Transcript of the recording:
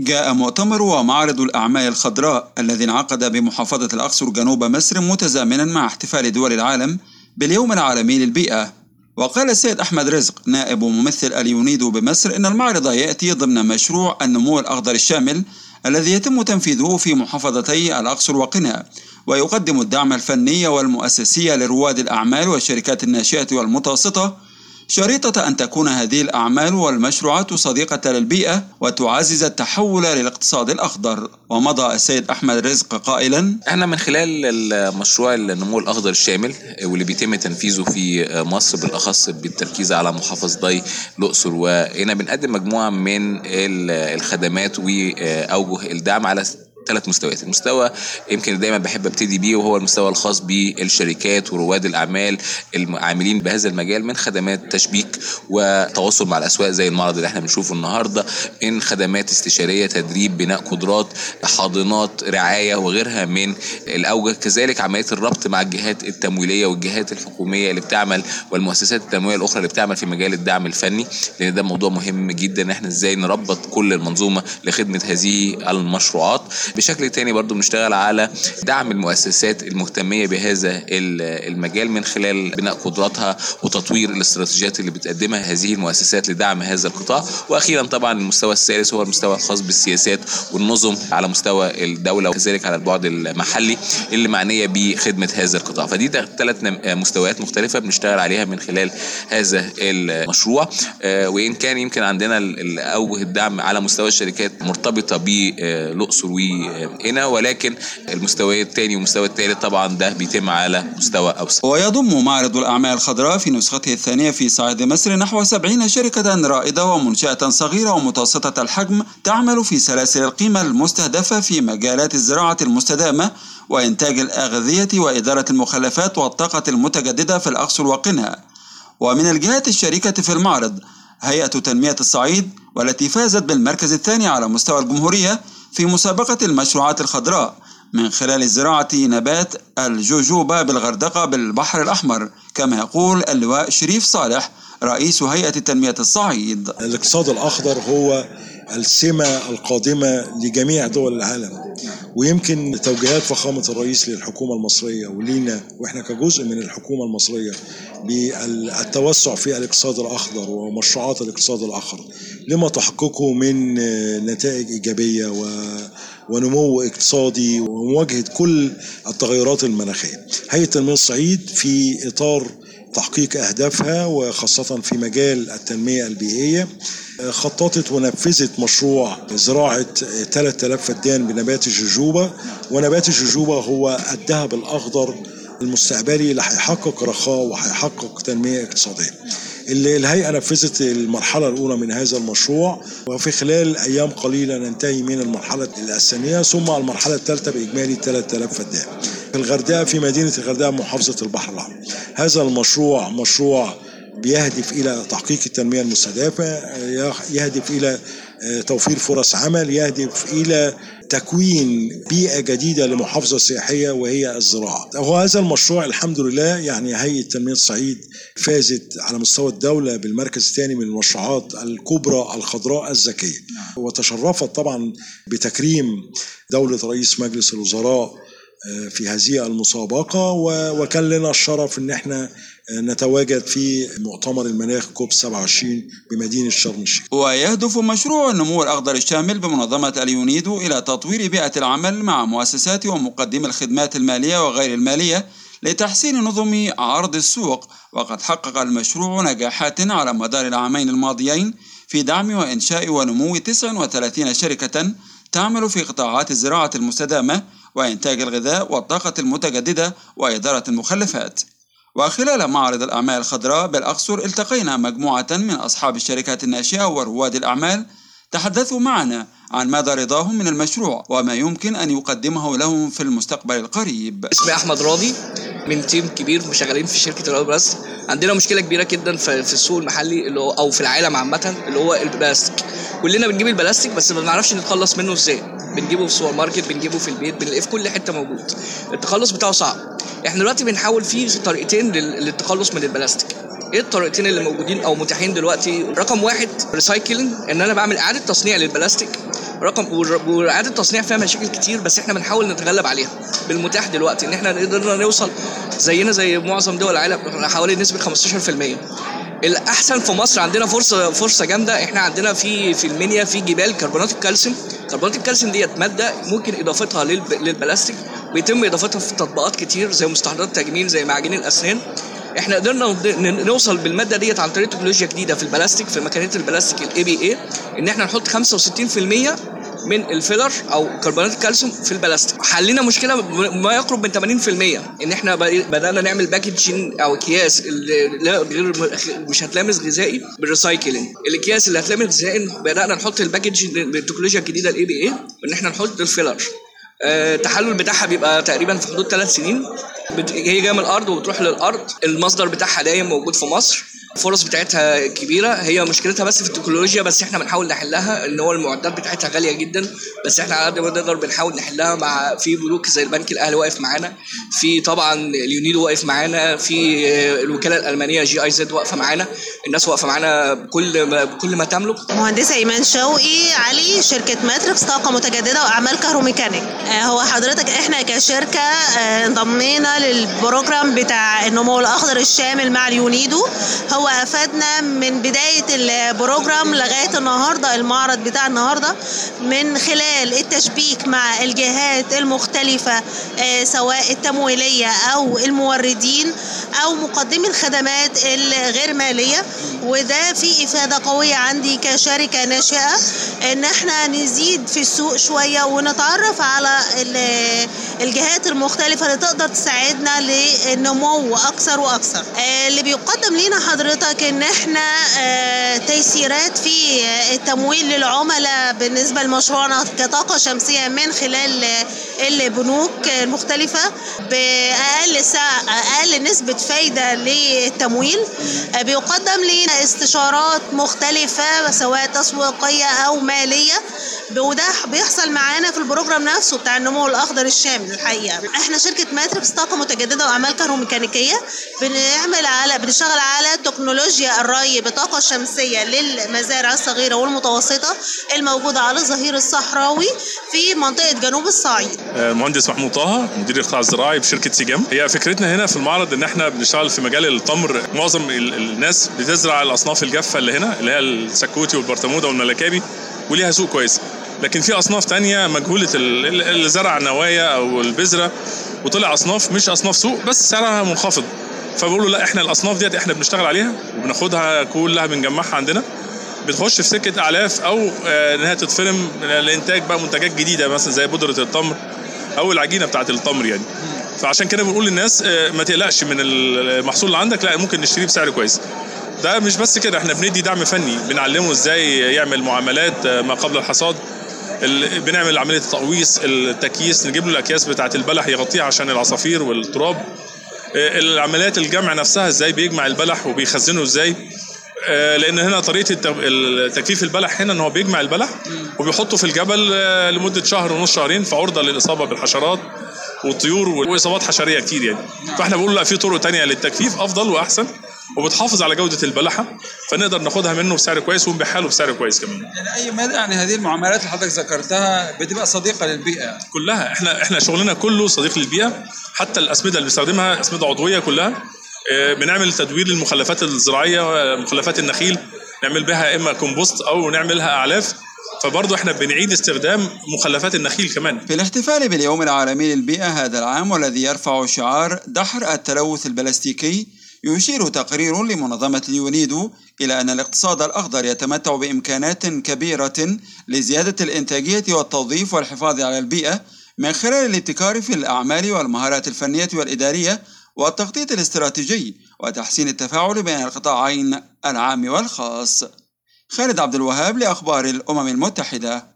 جاء مؤتمر ومعرض الأعمال الخضراء الذي انعقد بمحافظة الأقصر جنوب مصر متزامنا مع احتفال دول العالم باليوم العالمي للبيئة. وقال السيد أحمد رزق نائب وممثل اليونيدو بمصر إن المعرض يأتي ضمن مشروع النمو الأخضر الشامل الذي يتم تنفيذه في محافظتي الأقصر وقنا ويقدم الدعم الفني والمؤسسي لرواد الأعمال والشركات الناشئة والمتوسطة شريطة أن تكون هذه الأعمال والمشروعات صديقة للبيئة وتعزز التحول للاقتصاد الأخضر. ومضى السيد أحمد رزق قائلا إحنا من خلال المشروع النمو الأخضر الشامل واللي بيتم تنفيذه في مصر بالأخص بالتركيز على محافظتي الأقصر وهنا بنقدم مجموعة من الخدمات وأوجه الدعم على ثلاث مستويات. المستوى يمكن دايما بحب ابتدي بيه وهو المستوى الخاص بالشركات ورواد الأعمال العاملين بهذا المجال من خدمات تشبيك وتواصل مع الأسواق زي المعرض اللي إحنا بنشوفه النهارده من خدمات استشارية تدريب بناء قدرات حاضنات رعاية وغيرها من الأوجه. كذلك عملية الربط مع الجهات التمويلية والجهات الحكومية اللي بتعمل والمؤسسات التمويلية الأخرى اللي بتعمل في مجال الدعم الفني لأن ده موضوع مهم جدا إن إحنا إزاي نربط كل المنظومة لخدمة هذه المشروعات. بشكل تاني برضو بنشتغل على دعم المؤسسات المهتمية بهذا المجال من خلال بناء قدراتها وتطوير الاستراتيجيات اللي بتقدمها هذه المؤسسات لدعم هذا القطاع. وأخيرا طبعا المستوى الثالث هو المستوى الخاص بالسياسات والنظم على مستوى الدولة وكذلك على البعد المحلي اللي معنية بخدمة هذا القطاع. فدي ثلاث مستويات مختلفة بنشتغل عليها من خلال هذا المشروع. وإن كان يمكن عندنا أوجه الدعم على مستوى الشركات مرتبطة بالأقصر هنا ولكن المستوى الثاني والمستوى الثالث طبعا ده بيتم على مستوى أوسع ويضم معرض الأعمال الخضراء في نسخته الثانية في صعيد مصر نحو 70 شركة رائدة ومنشأة صغيرة ومتوسطة الحجم تعمل في سلاسل القيمة المستهدفة في مجالات الزراعة المستدامة وإنتاج الأغذية وإدارة المخلفات والطاقة المتجددة في الأقصر وقنا. ومن الجهات الشريكة في المعرض هيئة تنمية الصعيد والتي فازت بالمركز الثاني على مستوى الجمهورية في مسابقة المشروعات الخضراء من خلال زراعة نبات الجوجوبا بالغردقة بالبحر الأحمر كما يقول اللواء شريف صالح رئيس هيئة تنمية الصعيد. الاقتصاد الأخضر هو السمة القادمة لجميع دول العالم. ويمكن توجيهات فخامة الرئيس للحكومة المصرية ولينا وإحنا كجزء من الحكومة المصرية بالتوسع في الاقتصاد الأخضر ومشروعات الاقتصاد الأخضر لما تحققه من نتائج إيجابية و ونمو اقتصادي ومواجهة كل التغيرات المناخية. هيئة تنمية الصعيد في إطار تحقيق أهدافها وخاصة في مجال التنمية البيئية. خططت ونفذت مشروع زراعة 3000 فدان بنبات الجوجوبا ونبات الجوجوبا هو الذهب الأخضر المستقبلي اللي هيحقق رخاء وهيحقق تنمية اقتصادية. اللي الهيئة نفذت المرحلة الأولى من هذا المشروع وفي خلال أيام قليلة ننتهي من المرحلة الثانية ثم المرحلة الثالثة بإجمالي 3000 فدان. في الغردقة في مدينة الغردقة محافظة البحر الأحمر. هذا المشروع مشروع بيهدف إلى تحقيق التنمية المستهدفة يهدف إلى توفير فرص عمل يهدف إلى تكوين بيئة جديدة لمحافظة سياحية وهي الزراعة. وهذا المشروع الحمد لله يعني هيئة تنمية الصعيد فازت على مستوى الدولة بالمركز الثاني من المشروعات الكبرى الخضراء الذكية. وتشرفت طبعا بتكريم دولة رئيس مجلس الوزراء في هذه المسابقة وكان لنا الشرف إن إحنا نتواجد في مؤتمر المناخ كوب 27 بمدينة شرم الشيخ. ويهدف مشروع النمو الأخضر الشامل بمنظمة اليونيدو إلى تطوير بيئة العمل مع مؤسسات ومقدمي الخدمات المالية وغير المالية لتحسين نظم عرض السوق. وقد حقق المشروع نجاحات على مدار العامين الماضيين في دعم وإنشاء ونمو 39 شركة تعمل في قطاعات الزراعة المستدامة وإنتاج الغذاء والطاقة المتجددة وإدارة المخلفات. وخلال معرض الأعمال الخضراء بالأقصر التقينا مجموعة من أصحاب الشركات الناشئة ورواد الأعمال تحدثوا معنا عن مدى رضاهم من المشروع وما يمكن أن يقدمه لهم في المستقبل القريب. اسمي أحمد راضي من تيم كبير شغالين في شركة الأول بس. عندنا مشكلة كبيرة جدا في السوق المحلي اللي هو أو في العالم عامة اللي هو البلاستيك. كلنا بنجيب البلاستيك بس ما بنعرفش نتخلص منه إزاي. بنجيبه في السوبر ماركت بنجيبه في البيت بنلاقيه في كل حتة موجود. التخلص بتاعه صعب. إحنا دلوقتي بنحاول في طريقتين للتخلص من البلاستيك. إيه الطريقتين اللي موجودين أو متاحين دلوقتي؟ رقم واحد recycling إن أنا بعمل إعادة تصنيع للبلاستيك. رقم وإعادة التصنيع فيها مشاكل كتير بس إحنا بنحاول نتغلب عليها بالمتاح دلوقتي. إن إحنا قدرنا نوصل زينا زي معظم دول العالم حوالي نسبة 15% الأحسن في مصر عندنا فرصة فرصة جامدة. إحنا عندنا في في المنيا في جبال كربونات الكالسيوم. كربونات الكالسيوم ديت مادة ممكن إضافتها للبلاستيك. بيتم إضافتها في تطبيقات كتير زي مستحضرات التجميل زي معاجين الأسنان. إحنا قدرنا نوصل بالمادة ديت عن طريق تكنولوجيا جديدة في البلاستيك في مكانات البلاستيك ال ABA إن إحنا نحط 65% من ال filler أو كربونات الكالسيوم في البلاستيك. حلينا مشكلة ما يقرب من 80% إن إحنا بدأنا نعمل packaging أو أكياس غير مش هتلامس غذائي بال recycling الأكياس اللي هتلامس غذائي بدأنا نحط ال package بالتكنولوجيا الجديده ال ABA إن إحنا نحط ال filler التحلل بتاعها بيبقى تقريبا في حدود ثلاث سنين. هي جاية من الأرض وبتروح للأرض. المصدر بتاعها دايم موجود في مصر. الفرص بتاعتها كبيرة. هي مشكلتها بس في التكنولوجيا بس إحنا بنحاول نحلها إن هو المعدات بتاعتها غالية جدا بس إحنا على قد ما نقدر بنحاول نحلها مع في بنوك زي البنك الأهلي واقف معانا في طبعا اليونيدو واقف معانا في الوكالة الألمانية GIZ واقفة معانا الناس واقفة معانا بكل بكل ما تملك. مهندسه ايمان شوقي علي شركة ماتريكس طاقة متجددة وأعمال كهروميكانيك. هو حضرتك إحنا كشركة انضمينا لل program بتاع النمو الأخضر الشامل مع اليونيدو. هو افادنا من بداية ال program لغاية النهارده المعرض بتاع النهارده من خلال التشبيك مع الجهات المختلفة سواء التمويلية أو الموردين أو مقدمي الخدمات الغير مالية. وده في إفادة قوية عندي كشركة ناشئة إن إحنا نزيد في السوق شوية ونتعرف على الجهات المختلفة اللي تقدر تساعدنا للنمو أكثر وأكثر. اللي بيقدم لنا حضرتك إن إحنا تيسيرات في التمويل للعملاء بالنسبة لمشروعنا كطاقة شمسية من خلال البنوك المختلفة بأقل أقل نسبة فايدة للتمويل بيقدم لنا استشارات مختلفة سواء تسويقية أو مالية. وده بيحصل معانا في ال program نفسه بتاع النمو الأخضر الشامل الحقيقة. إحنا شركة ماتريكس طاقة متجددة وأعمال كهروميكانيكية بنعمل على بنشتغل على تكنولوجيا الري بطاقة شمسية للمزارع الصغيرة والمتوسطة الموجودة على الظهير الصحراوي في منطقة جنوب الصعيد. المهندس محمود طه مدير القطاع الزراعي بشركة سيجام هي فكرتنا هنا في المعرض إن إحنا بنشتغل في مجال التمر. معظم الناس بتزرع الأصناف الجافة اللي هنا اللي هي السكوتي والبرطموده والملكابي وليها سوق كويس. لكن في أصناف تانية مجهولة اللي زرع نوايا أو البذرة وطلع أصناف مش أصناف سوق بس سعرها منخفض. فبقولوا لا إحنا الأصناف ديت إحنا بنشتغل عليها وبناخدها كلها بنجمعها عندنا. بتخش في سكة اعلاف أو انها تتفرم لإنتاج بقى منتجات جديدة مثلا زي بودرة التمر أو العجينة بتاعه التمر يعني. فعشان كده بنقول للناس ما تقلقش من المحصول اللي عندك لا ممكن نشتريه بسعر كويس. ده مش بس كده إحنا بندي دعم فني بنعلمه إزاي يعمل معاملات ما قبل الحصاد بنعمل عملية التقويص التكييس نجيب له الأكياس بتاعة البلح يغطيها عشان العصافير والتراب. العمليات الجمع نفسها إزاي بيجمع البلح وبيخزنه إزاي؟ لأن هنا طريقة تجفيف البلح هنا إن هو بيجمع البلح وبيحطه في الجبل لمدة شهر ونص شهرين في عرضة للإصابة بالحشرات والطيور وإصابات حشرية كتير يعني. فإحنا بنقول لا في طرق تانية للتجفيف أفضل وأحسن. وبتحافظ على جودة البلحة فنقدر ناخدها منه بسعر كويس ونبيعها له بسعر كويس كمان. يعني أي مدى يعني هذه المعاملات اللي حضرتك ذكرتها بتبقى صديقة للبيئة؟ كلها. إحنا إحنا شغلنا كله صديق للبيئة. حتى الأسمدة اللي بنستخدمها أسمدة عضوية كلها بنعمل تدوير للمخلفات الزراعية مخلفات النخيل نعمل بها إما كومبوست أو نعملها أعلاف. فبرضه إحنا بنعيد استخدام مخلفات النخيل كمان. في الاحتفال باليوم العالمي للبيئة هذا العام والذي يرفع شعار دحر التلوث البلاستيكي يشير تقرير لمنظمة اليونيدو إلى أن الاقتصاد الأخضر يتمتع بإمكانات كبيرة لزيادة الإنتاجية والتوظيف والحفاظ على البيئة من خلال الابتكار في الأعمال والمهارات الفنية والإدارية والتخطيط الاستراتيجي وتحسين التفاعل بين القطاعين العام والخاص. خالد عبد الوهاب لأخبار الأمم المتحدة.